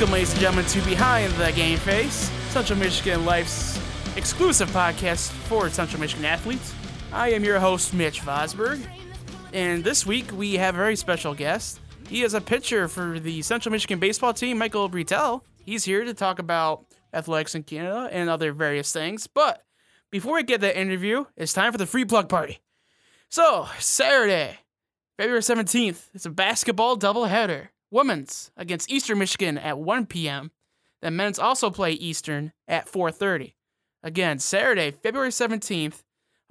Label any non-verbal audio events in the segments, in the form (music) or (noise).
Welcome, ladies and gentlemen, to Behind the Game Face, Central Michigan Life's exclusive podcast for Central Michigan athletes. I am your host, Mitch Vosberg, and this week we have a very special guest. He is a pitcher for the Central Michigan baseball team, Michael Brettell. He's here to talk about athletics in Canada and other various things. But before we get that interview, it's time for the free plug party. So, Saturday, February 17th, it's a basketball doubleheader. Women's against Eastern Michigan at 1 p.m. Then men's also play Eastern at 4:30. Again, Saturday, February 17th,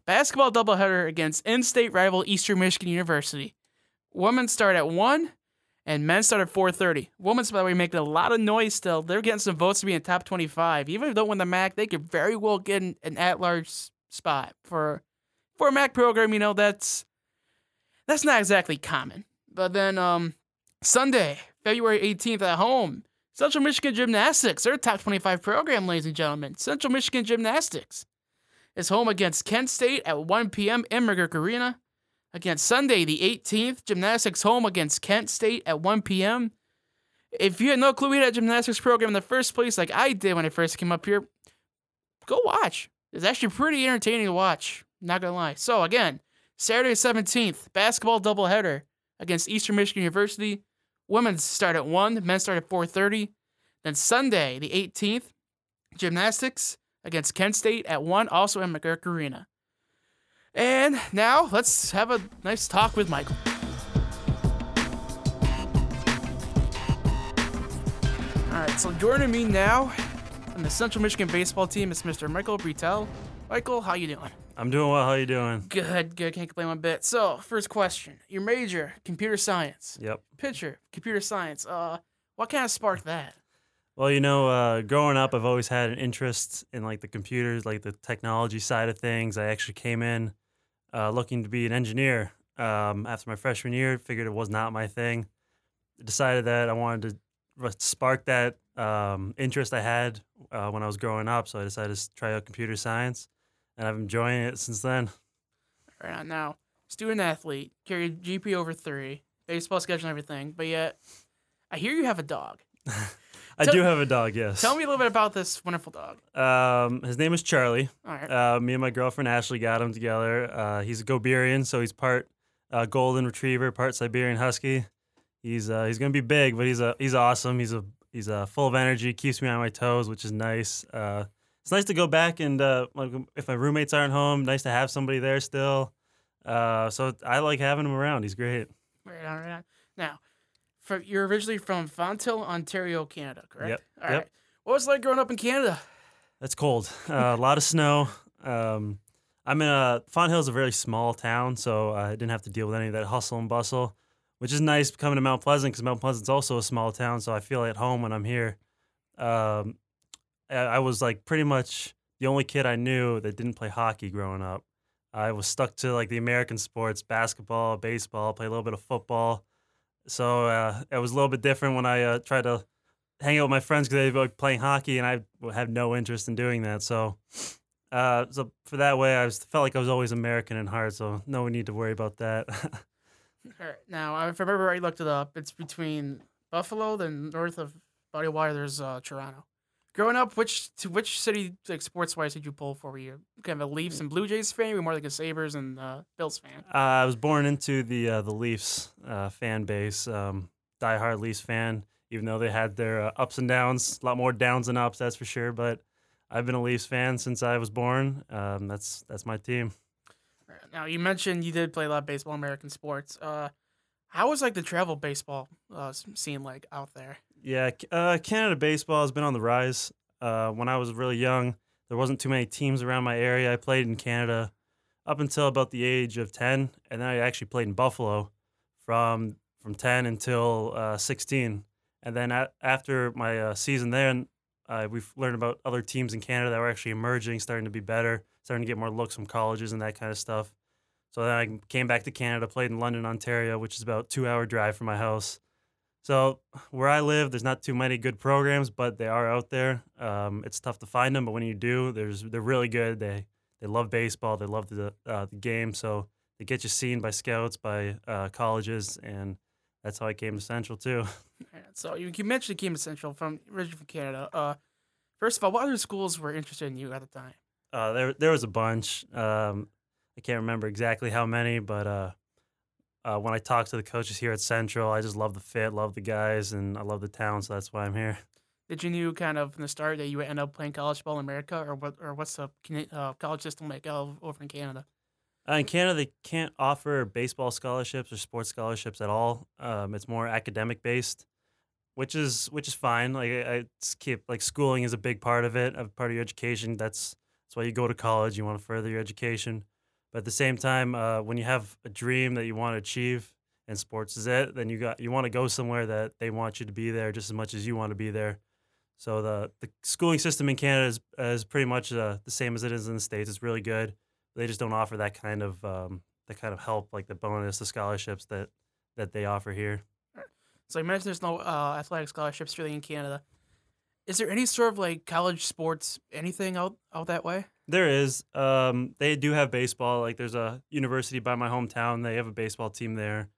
basketball doubleheader against in-state rival Eastern Michigan University. Women start at 1 and men start at 4:30. Women's by the way making a lot of noise still. They're getting some votes to be in top 25. Even if they don't win the MAC, they could very well get an, an at-large spot for for a MAC program. You know that's that's not exactly common. But then um, Sunday, February 18th at home, Central Michigan Gymnastics, their top 25 program, ladies and gentlemen. Central Michigan Gymnastics is home against Kent State at 1 p.m. in McGuirk Arena. Against Sunday, the 18th, Gymnastics home against Kent State at 1 p.m. If you had no clue we had a gymnastics program in the first place, like I did when I first came up here, go watch. It's actually pretty entertaining to watch. Not gonna lie. So again, Saturday 17th, basketball doubleheader against Eastern Michigan University. Women's start at 1, men's start at 4:30. Then Sunday, the 18th, gymnastics against Kent State at 1, also in McGuirk Arena. And now let's have a nice talk with Michael. All right, so joining me now on the Central Michigan baseball team is Mr. Michael Brettell. Michael, how you doing? I'm doing well. How you doing? Good, good. Can't complain one bit. So, first question: Your major, computer science. Yep. Pitcher, computer science. Uh, what kind of sparked that? Well, you know, uh, growing up, I've always had an interest in like the computers, like the technology side of things. I actually came in uh, looking to be an engineer. Um, after my freshman year, figured it was not my thing. Decided that I wanted to spark that um, interest I had uh, when I was growing up, so I decided to try out computer science, and I've been enjoying it since then. Right now, student athlete, carried GP over three, baseball schedule and everything, but yet I hear you have a dog. (laughs) I Tell- do have a dog, yes. Tell me a little bit about this wonderful dog. Um, his name is Charlie. All right. Uh, me and my girlfriend Ashley got him together. Uh, he's a Goberian, so he's part uh, golden retriever, part Siberian husky. He's uh, he's gonna be big, but he's a he's awesome. He's a he's uh, full of energy, keeps me on my toes, which is nice. Uh, it's nice to go back and uh, like if my roommates aren't home, nice to have somebody there still. Uh, so I like having him around. He's great. Right on, right on. Now, for, you're originally from Fonthill, Ontario, Canada, correct? Yep, All yep. right. What was it like growing up in Canada? That's cold. Uh, a lot of snow. Um, I'm in a Fonthill's a very small town, so I didn't have to deal with any of that hustle and bustle, which is nice coming to Mount Pleasant because Mount Pleasant's also a small town, so I feel at home when I'm here. Um, I, I was like pretty much the only kid I knew that didn't play hockey growing up. I was stuck to like the American sports, basketball, baseball, play a little bit of football. So uh, it was a little bit different when I uh, tried to hang out with my friends because they were playing hockey, and I had no interest in doing that. So, uh, so for that way, I was, felt like I was always American in heart. So no need to worry about that. (laughs) Now, if I remember right, looked it up. It's between Buffalo, then north of Body Water, there's uh, Toronto. Growing up, which to which city, like sports wise, did you pull for? Were you kind of a Leafs and Blue Jays fan? Or were you more like a Sabres and uh, Bills fan? uh, I was born into the uh, the Leafs uh, fan base, um, diehard Leafs fan. Even though they had their uh, ups and downs, a lot more downs than ups, that's for sure. But I've been a Leafs fan since I was born. Um, that's that's my team. Now, you mentioned you did play a lot of baseball, American sports. Uh, how was like the travel baseball uh, scene like out there? Yeah, uh, Canada baseball has been on the rise. Uh, when I was really young, there wasn't too many teams around my area. I played in Canada up until about the age of ten, and then I actually played in Buffalo from from ten until uh, sixteen. And then a- after my uh, season there, uh, we've learned about other teams in Canada that were actually emerging, starting to be better, starting to get more looks from colleges and that kind of stuff. So then I came back to Canada, played in London, Ontario, which is about two hour drive from my house. So where I live, there's not too many good programs, but they are out there. Um, it's tough to find them, but when you do, there's they're really good. They they love baseball, they love the uh, the game, so they get you seen by scouts, by uh, colleges, and that's how I came to Central too. (laughs) Yeah, So you, you mentioned Kim Central from originally from Canada. Uh, first of all, what other schools were interested in you at the time? Uh, there there was a bunch. Um, I can't remember exactly how many, but uh, when I talk to the coaches here at Central, I just love the fit, love the guys, and I love the town. So that's why I'm here. Did you knew kind of from the start that you would end up playing college ball in America, or what? Or what's the uh, college system like over in Canada? Uh, in Canada, they can't offer baseball scholarships or sports scholarships at all. Um, it's more academic based, which is which is fine. Like I, I keep like schooling is a big part of it, a part of your education. That's that's why you go to college. You want to further your education, but at the same time, uh, when you have a dream that you want to achieve, and sports is it, then you got you want to go somewhere that they want you to be there just as much as you want to be there. So the the schooling system in Canada is is pretty much uh, the same as it is in the states. It's really good they just don't offer that kind of um, that kind of help, like the bonus, the scholarships that that they offer here. So you mentioned there's no uh, athletic scholarships really in Canada. Is there any sort of like college sports anything out out that way? There is. Um, they do have baseball. Like there's a university by my hometown. They have a baseball team there.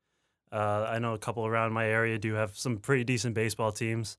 Uh, I know a couple around my area do have some pretty decent baseball teams.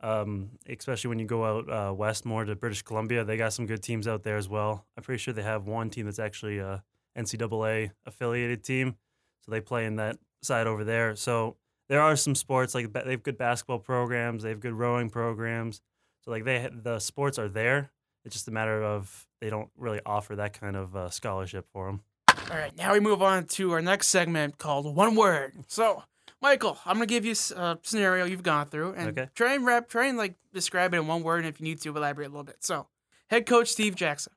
Um, especially when you go out uh, west more to British Columbia, they got some good teams out there as well. I'm pretty sure they have one team that's actually a NCAA affiliated team, so they play in that side over there. So there are some sports like they have good basketball programs, they have good rowing programs. So like they the sports are there. It's just a matter of they don't really offer that kind of uh, scholarship for them. All right, now we move on to our next segment called One Word. So, Michael, I'm gonna give you a scenario you've gone through, and Okay. try and wrap, try and like describe it in one word, and if you need to, elaborate a little bit. So, head coach Steve Jackson.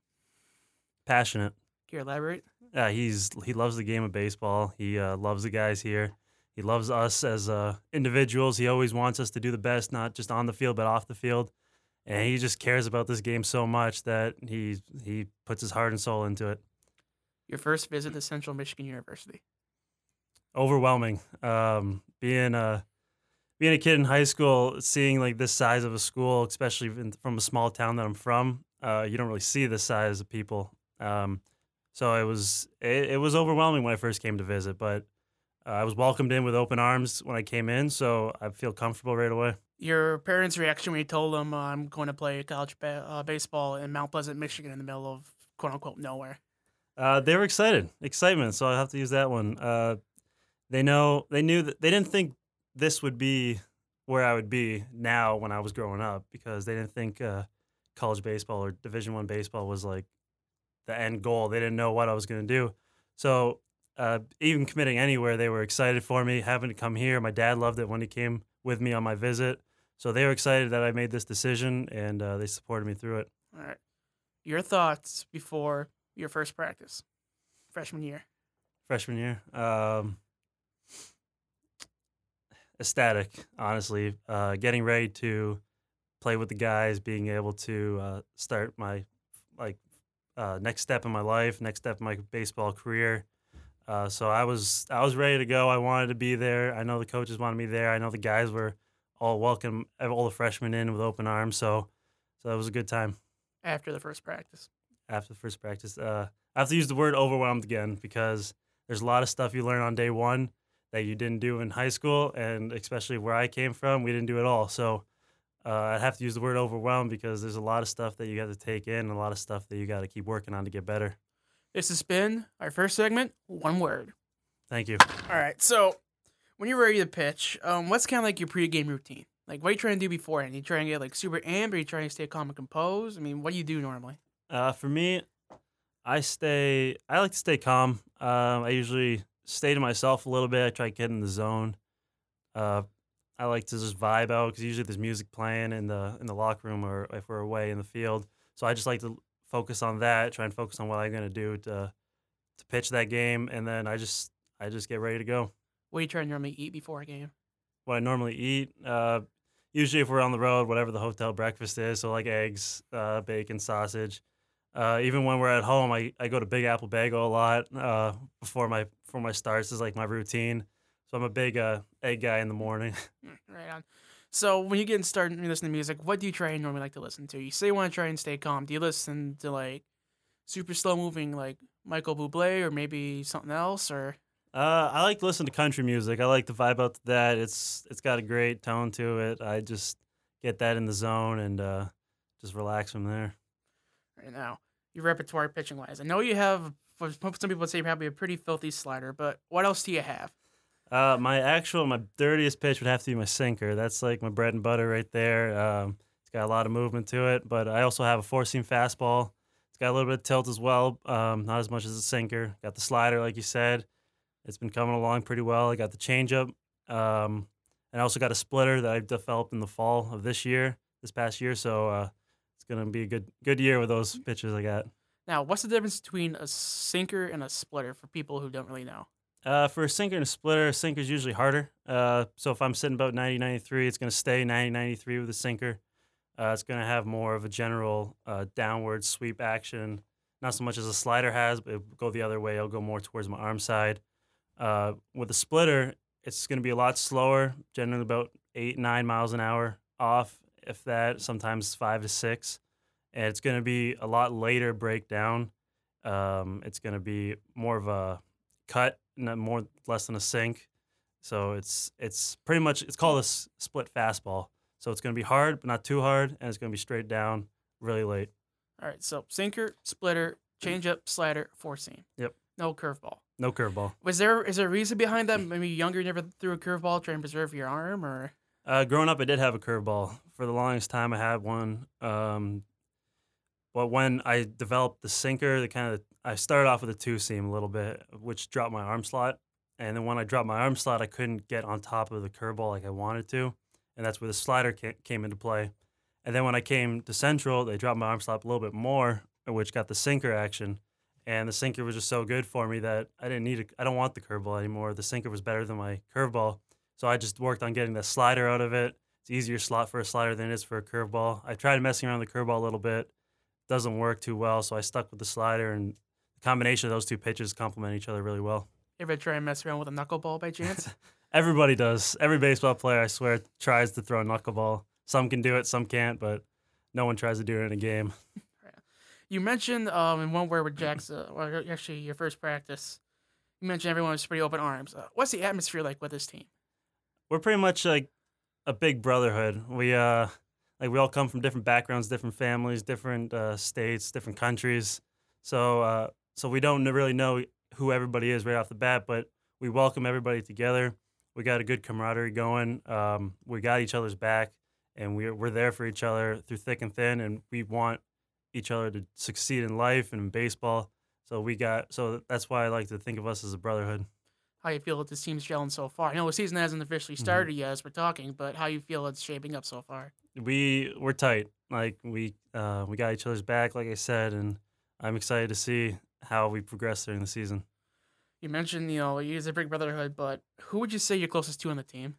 Passionate. Can you elaborate? Yeah, he's he loves the game of baseball. He uh, loves the guys here. He loves us as uh, individuals. He always wants us to do the best, not just on the field but off the field. And he just cares about this game so much that he he puts his heart and soul into it. Your first visit to Central Michigan University. Overwhelming. Um, being a being a kid in high school, seeing like this size of a school, especially in, from a small town that I'm from, uh, you don't really see this size of people. Um, so it was it, it was overwhelming when I first came to visit, but uh, I was welcomed in with open arms when I came in, so I feel comfortable right away. Your parents' reaction when you told them uh, I'm going to play college ba- uh, baseball in Mount Pleasant, Michigan, in the middle of quote unquote nowhere. Uh, they were excited, excitement. So I have to use that one. Uh, they know they knew that they didn't think this would be where I would be now when I was growing up because they didn't think uh, college baseball or Division One baseball was like the end goal. They didn't know what I was going to do. So uh, even committing anywhere, they were excited for me having to come here. My dad loved it when he came with me on my visit. So they were excited that I made this decision and uh, they supported me through it. All right. Your thoughts before your first practice, freshman year. freshman year. Um, ecstatic, honestly. Uh, getting ready to play with the guys, being able to uh, start my like uh, next step in my life, next step in my baseball career. Uh, so I was I was ready to go. I wanted to be there. I know the coaches wanted me there. I know the guys were all welcome, all the freshmen in with open arms. So so it was a good time after the first practice. after the first practice. Uh, I have to use the word overwhelmed again because there's a lot of stuff you learn on day one that you didn't do in high school, and especially where I came from, we didn't do it all. So uh, I'd have to use the word overwhelmed because there's a lot of stuff that you got to take in, and a lot of stuff that you got to keep working on to get better. This has been our first segment, one word. Thank you. All right. So when you're ready to pitch, um, what's kind of like your pregame routine? Like, what are you trying to do beforehand? you trying to get like super amped? Or you trying to stay calm and composed? I mean, what do you do normally? Uh, for me, I stay. I like to stay calm. Um, I usually stay to myself a little bit. I try to get in the zone. Uh, I like to just vibe out because usually there's music playing in the in the locker room or if we're away in the field. So I just like to focus on that. Try and focus on what I'm gonna do to to pitch that game, and then I just I just get ready to go. What do you try to normally eat before a game? What I normally eat. Uh, usually, if we're on the road, whatever the hotel breakfast is, so like eggs, uh, bacon, sausage. Uh, even when we're at home, I, I go to Big Apple Bagel a lot uh, before my before my starts is like my routine. So I'm a big uh, egg guy in the morning. (laughs) Right on. So when you get started listening to music, what do you try and normally like to listen to? You say you want to try and stay calm. Do you listen to like super slow moving like Michael Bublé or maybe something else or Uh, I like to listen to country music. I like the vibe out to that. It's it's got a great tone to it. I just get that in the zone and uh, just relax from there. Right now, your repertoire pitching wise, I know you have. Some people would say probably a pretty filthy slider, but what else do you have? Uh, my actual, my dirtiest pitch would have to be my sinker. That's like my bread and butter right there. Um, it's got a lot of movement to it, but I also have a four seam fastball. It's got a little bit of tilt as well, um, not as much as a sinker. Got the slider, like you said. It's been coming along pretty well. I got the changeup, um, and I also got a splitter that I developed in the fall of this year, this past year. So uh, it's gonna be a good good year with those pitches I got. Now, what's the difference between a sinker and a splitter for people who don't really know? Uh, for a sinker and a splitter, a sinker is usually harder. Uh, so if I'm sitting about 90, 93, it's going to stay 90, 93 with a sinker. Uh, it's going to have more of a general uh, downward sweep action, not so much as a slider has, but it'll go the other way. It'll go more towards my arm side. Uh, with a splitter, it's going to be a lot slower, generally about eight, nine miles an hour off, if that, sometimes five to six. And it's going to be a lot later breakdown. Um, it's going to be more of a cut, more less than a sink. So it's it's pretty much it's called a s- split fastball. So it's going to be hard, but not too hard, and it's going to be straight down, really late. All right, so sinker, splitter, changeup, slider, four seam. Yep. No curveball. No curveball. Was there is there a reason behind that? Maybe younger, you never threw a curveball, trying to preserve your arm, or Uh, growing up, I did have a curveball. For the longest time, I had one. Um, but when I developed the sinker, the kind of I started off with a two seam a little bit, which dropped my arm slot. And then when I dropped my arm slot, I couldn't get on top of the curveball like I wanted to, and that's where the slider ca- came into play. And then when I came to Central, they dropped my arm slot a little bit more, which got the sinker action. And the sinker was just so good for me that I didn't need it. I don't want the curveball anymore. The sinker was better than my curveball. So I just worked on getting the slider out of it. It's easier slot for a slider than it is for a curveball. I tried messing around the curveball a little bit. Doesn't work too well, so I stuck with the slider and the combination of those two pitches complement each other really well. You ever try and mess around with a knuckleball by chance? (laughs) Everybody does. Every baseball player, I swear, tries to throw a knuckleball. Some can do it, some can't, but no one tries to do it in a game. (laughs) you mentioned um in one word with Jack's, uh, or actually your first practice, you mentioned everyone was pretty open arms. Uh, what's the atmosphere like with this team? We're pretty much like a big brotherhood. We uh like we all come from different backgrounds, different families, different uh, states, different countries. So uh, so we don't really know who everybody is right off the bat, but we welcome everybody together. We got a good camaraderie going. Um, we got each other's back, and we're we're there for each other through thick and thin, and we want each other to succeed in life and in baseball. So we got so that's why I like to think of us as a brotherhood. How you feel that this team's gelling so far? I know the season hasn't officially started yet as we're talking, but how you feel it's shaping up so far? we we're tight. Like we uh, we got each other's back, like I said, and I'm excited to see how we progress during the season. You mentioned, you know, you a big brotherhood, but who would you say you're closest to on the team?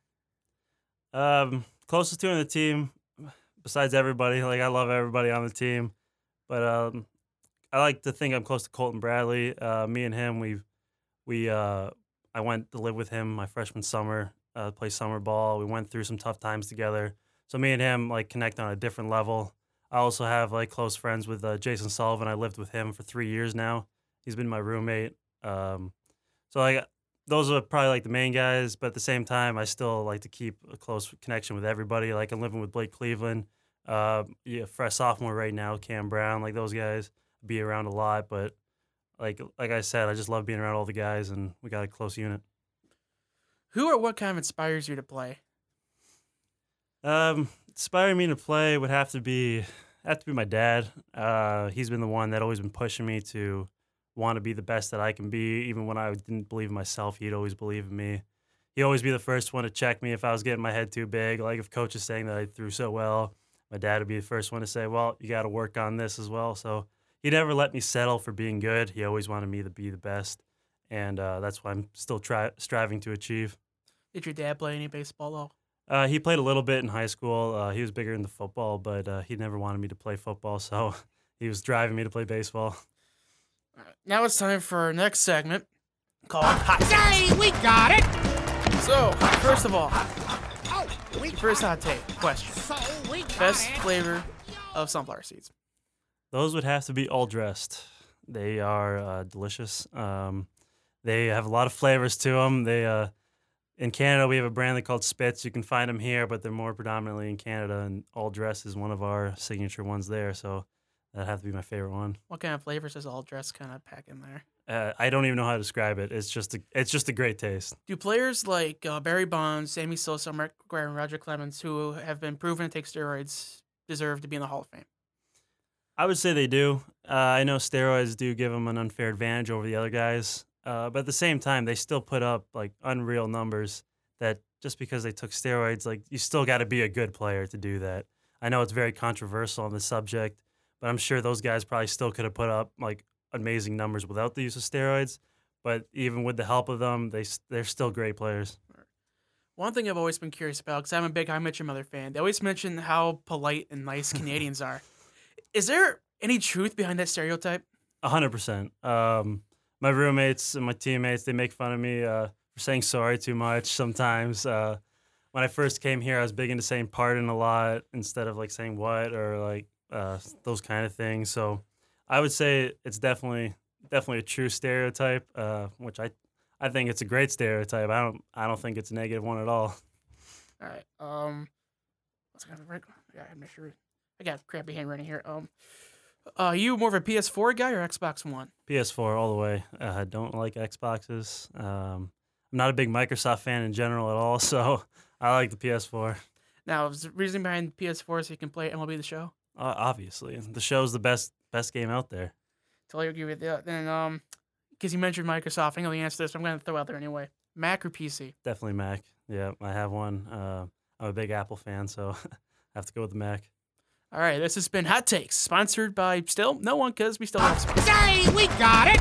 Um, closest to on the team, besides everybody, like I love everybody on the team, but um, I like to think I'm close to Colton Bradley. Uh, me and him, we we uh, I went to live with him my freshman summer, uh, play summer ball. We went through some tough times together. So me and him like connect on a different level. I also have like close friends with uh, Jason Sullivan. I lived with him for three years now. He's been my roommate. Um, so like those are probably like the main guys, but at the same time, I still like to keep a close connection with everybody. Like I'm living with Blake Cleveland, uh, yeah, fresh sophomore right now, Cam Brown, like those guys be around a lot. But like like I said, I just love being around all the guys, and we got a close unit. Who or what kind of inspires you to play? Um, inspiring me to play would have to be have to be my dad. Uh, he's been the one that always been pushing me to want to be the best that I can be. Even when I didn't believe in myself, he'd always believe in me. He'd always be the first one to check me if I was getting my head too big. Like if coach is saying that I threw so well, my dad would be the first one to say, "Well, you got to work on this as well." So he never let me settle for being good. He always wanted me to be the best, and uh, that's what I'm still try- striving to achieve. Did your dad play any baseball though? Uh, he played a little bit in high school. Uh, he was bigger into football, but uh, he never wanted me to play football, so (laughs) he was driving me to play baseball. All right, now it's time for our next segment called Hot Takes. Say we got it. So, first of all, Oh, we first got hot take question. So we got best it. flavor of sunflower seeds. Those would have to be all dressed. They are uh, delicious. Um, they have a lot of flavors to them. They uh, in Canada we have a brand called Spitz. You can find them here, but they're more predominantly in Canada. And All Dress is one of our signature ones there. So that'd have to be my favorite one. What kind of flavors does all dress kind of pack in there? Uh, I don't even know how to describe it. It's just a, it's just a great taste. Do players like uh, Barry Bonds, Sammy Sosa, Mark McGwire, and Roger Clemens, who have been proven to take steroids, deserve to be in the Hall of Fame? I would say they do. Uh, I know steroids do give them an unfair advantage over the other guys, uh, but at the same time, they still put up like unreal numbers. That just because they took steroids, like you still got to be a good player to do that. I know it's very controversial on the subject, but I'm sure those guys probably still could have put up like amazing numbers without the use of steroids. But even with the help of them, they they're still great players. One thing I've always been curious about, because I'm a big I Met Your Mother fan, they always mention how polite and nice (laughs) Canadians are. Is there any truth behind that stereotype? A hundred percent. My roommates and my teammates they make fun of me uh, for saying sorry too much sometimes. Uh, when I first came here, I was big into saying pardon a lot instead of like saying what or like uh, those kind of things. So I would say it's definitely definitely a true stereotype, uh, which I I think it's a great stereotype. I don't I don't think it's a negative one at all. All right. Um, what's of right? Yeah, I'm not sure. I got crappy handwriting here. Um, uh, you more of a PS4 guy or Xbox One? PS4 all the way. Uh, I don't like Xboxes. Um, I'm not a big Microsoft fan in general at all, (laughs) so I like the PS4. Now, is the reason behind PS4 so you can play MLB The Show? Uh, obviously, the show's the best best game out there. Totally agree with that. Then, um, because you mentioned Microsoft, I know the answer to this, I'm going to throw out there anyway. Mac or PC? Definitely Mac. Yeah, I have one. Uh, I'm a big Apple fan, so (laughs) I have to go with the Mac. All right, this has been Hot Takes, sponsored by still no one, because we still have sponsors. Say we got it.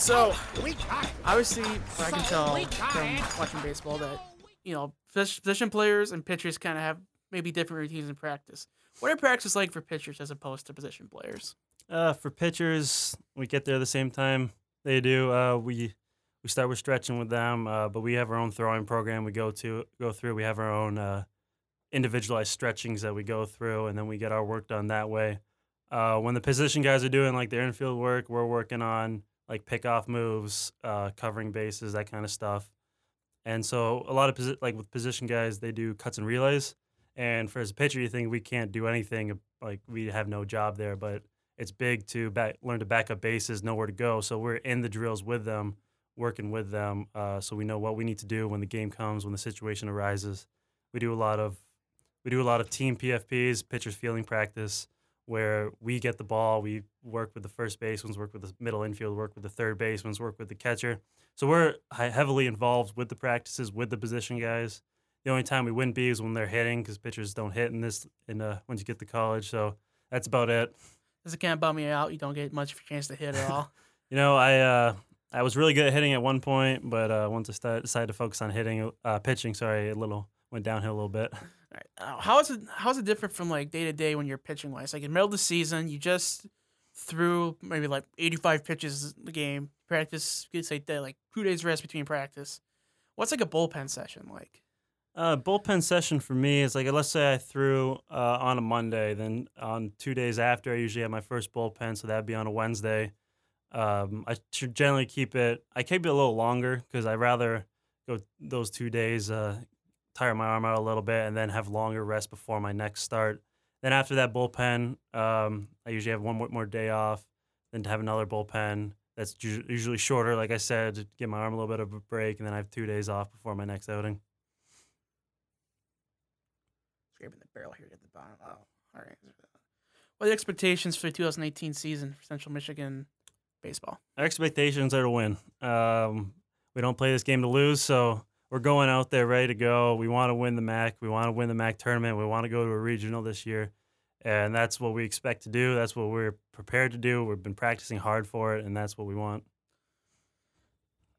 So, We obviously, I can tell from watching baseball that, you know, position players and pitchers kind of have maybe different routines in practice. What are practice like for pitchers as opposed to position players? Uh, for pitchers, we get there the same time they do. Uh, we we start with stretching with them, uh, but we have our own throwing program we go to go through. We have our own uh, individualized stretchings that we go through, and then we get our work done that way. Uh, when the position guys are doing like their infield work, we're working on like pickoff moves, uh, covering bases, that kind of stuff. And so a lot of posi- like with position guys, they do cuts and relays. And for as a pitcher, you think we can't do anything, like we have no job there, but it's big to back, learn to back up bases, know where to go. So we're in the drills with them, working with them, uh, so we know what we need to do when the game comes, when the situation arises. We do a lot of we do a lot of team PFPs, pitchers fielding practice, where we get the ball, we work with the first baseman, work with the middle infield, work with the third baseman, work with the catcher. So we're heavily involved with the practices, with the position guys. The only time we wouldn't be is when they're hitting, because pitchers don't hit in this in uh, once you get to college. So that's about it. Does it kind of bum you out? You don't get much of a chance to hit at all. (laughs) You know, I uh, I was really good at hitting at one point, but uh, once I started, decided to focus on hitting, uh, pitching, sorry, a little went downhill a little bit. (laughs) Uh, how is it? How is it different from like day to day when you're pitching wise? Like in the middle of the season, you just threw maybe like 85 pitches a game. Practice, you could say day, like two days rest between practice. What's like a bullpen session like? Uh, bullpen session for me is like let's say I threw uh, on a Monday, then on two days after I usually have my first bullpen, so that'd be on a Wednesday. Um, I should generally keep it. I keep it a little longer because I rather go those two days, uh, tire my arm out a little bit, and then have longer rest before my next start. Then after that bullpen, um, I usually have one more, more day off. Then to have another bullpen that's usu- usually shorter, like I said, to give my arm a little bit of a break, and then I have two days off before my next outing. Scraping the barrel here at the bottom. Oh, all right. What are the expectations for the 2018 season for Central Michigan baseball? Our expectations are to win. Um, we don't play this game to lose, so we're going out there ready to go. We want to win the MAC. We want to win the MAC tournament. We want to go to a regional this year, and that's what we expect to do. That's what we're prepared to do. We've been practicing hard for it, and that's what we want.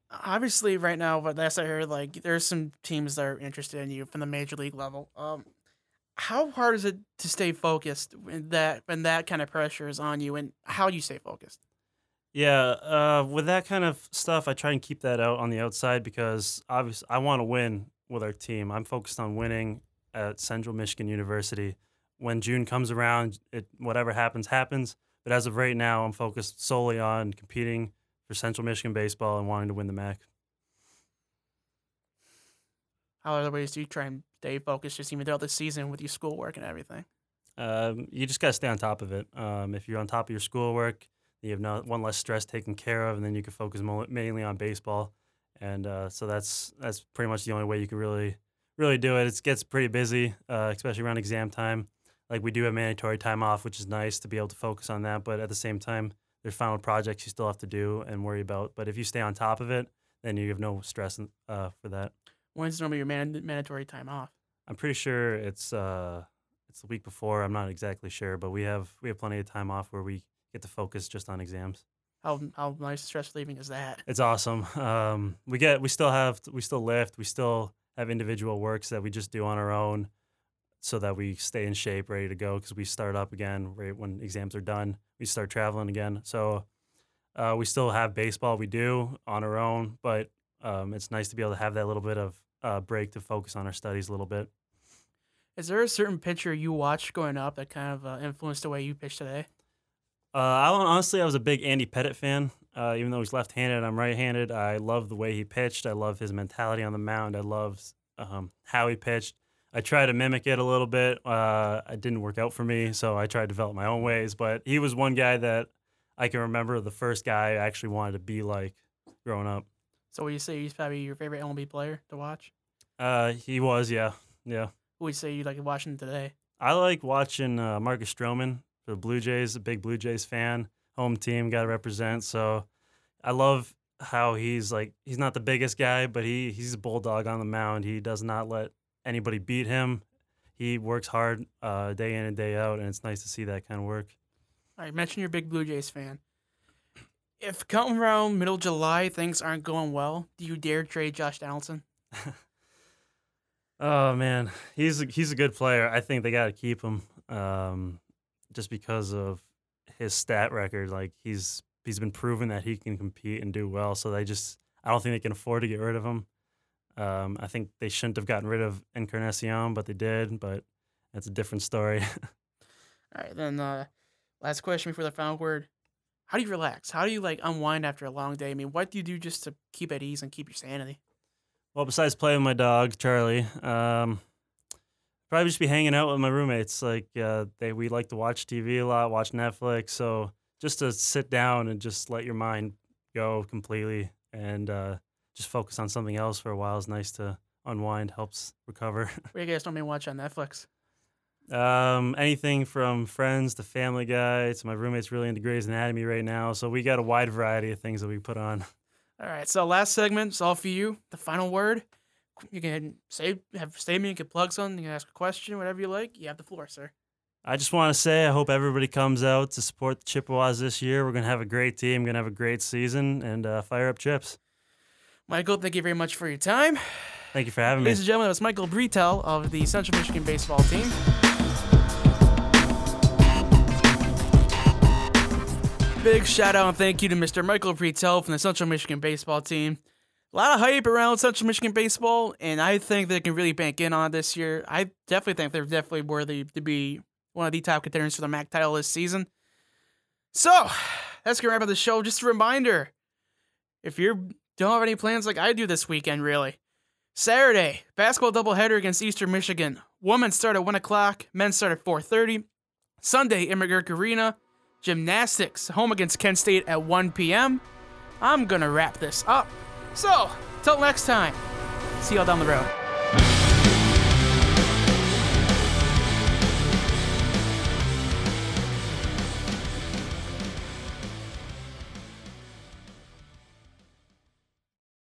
Obviously, right now, but last I heard, like there's some teams that are interested in you from the major league level. Um, how hard is it to stay focused when that when that kind of pressure is on you, and how do you stay focused? Yeah, uh, with that kind of stuff, I try and keep that out on the outside because obviously I want to win with our team. I'm focused on winning at Central Michigan University. When June comes around, it whatever happens happens. But as of right now, I'm focused solely on competing for Central Michigan baseball and wanting to win the MAC. How other ways do you try and stay focused just even throughout the season with your schoolwork and everything? Um, you just got to stay on top of it. Um, if you're on top of your schoolwork, you have no, one less stress taken care of, and then you can focus mo- mainly on baseball. And uh, so that's that's pretty much the only way you can really really do it. It gets pretty busy, uh, especially around exam time. Like we do have mandatory time off, which is nice to be able to focus on that. But at the same time, there's final projects you still have to do and worry about. But if you stay on top of it, then you have no stress uh, for that. When's normally your man- mandatory time off? I'm pretty sure it's uh, it's the week before. I'm not exactly sure, but we have we have plenty of time off where we get to focus just on exams. How how nice stress relieving is that? It's awesome. Um, we get we still have we still lift. We still have individual works that we just do on our own, so that we stay in shape, ready to go. Because we start up again right when exams are done. We start traveling again. So uh, we still have baseball. We do on our own, but um, it's nice to be able to have that little bit of uh, break to focus on our studies a little bit. Is there a certain pitcher you watched growing up that kind of uh, influenced the way you pitch today? Uh, I honestly, I was a big Andy Pettitte fan. Uh, even though he's left-handed, I'm right-handed. I love the way he pitched. I love his mentality on the mound. I love um, how he pitched. I tried to mimic it a little bit. Uh, it didn't work out for me, so I tried to develop my own ways. But he was one guy that I can remember the first guy I actually wanted to be like growing up. So would you say he's probably your favorite MLB player to watch? Uh, he was, yeah, yeah. Who would you say you like watching today? I like watching uh, Marcus Stroman the Blue Jays. A big Blue Jays fan. Home team, got to represent. So I love how he's like he's not the biggest guy, but he he's a bulldog on the mound. He does not let anybody beat him. He works hard uh, day in and day out, and it's nice to see that kind of work. All right, mention you're a big Blue Jays fan. If come around middle July things aren't going well, do you dare trade Josh Donaldson? (laughs) Oh man, he's a, he's a good player. I think they got to keep him um, just because of his stat record. Like he's he's been proven that he can compete and do well. So they just I don't think they can afford to get rid of him. Um, I think they shouldn't have gotten rid of Encarnacion, but they did. But that's a different story. (laughs) All right, then uh, last question before the final word. How do you relax? How do you like unwind after a long day? I mean, what do you do just to keep at ease and keep your sanity? Well, besides playing with my dog Charlie, um, probably just be hanging out with my roommates. Like uh, they, we like to watch TV a lot, watch Netflix. So just to sit down and just let your mind go completely and uh, just focus on something else for a while is nice to unwind. Helps recover. (laughs) What do you guys normally watch on Netflix? um, anything from Friends to Family Guy to my roommate's really into Grey's Anatomy right now. So we got a wide variety of things that we put on. All right, so last segment is all for you. The final word. You can say have a statement. You can plug something. You can ask a question, whatever you like. You have the floor, sir. I just want to say I hope everybody comes out to support the Chippewas this year. We're gonna have a great team, gonna have a great season, and uh, fire up chips. Michael, thank you very much for your time. Thank you for having me. Ladies and gentlemen, that was Michael Brettell of the Central Michigan baseball team. Big shout out and thank you to Mr. Michael Brettell from the Central Michigan baseball team. A lot of hype around Central Michigan baseball, and I think they can really bank in on this year. I definitely think they're definitely worthy to be one of the top contenders for the MAC title this season. So, that's gonna wrap up the show. Just a reminder if you don't have any plans like I do this weekend, really, Saturday, basketball doubleheader against Eastern Michigan. Women start at 1 o'clock, men start at 4.30. Sunday, in McGuirk Arena. Gymnastics, home against Kent State at 1 p.m. I'm gonna wrap this up. So, till next time, see y'all down the road.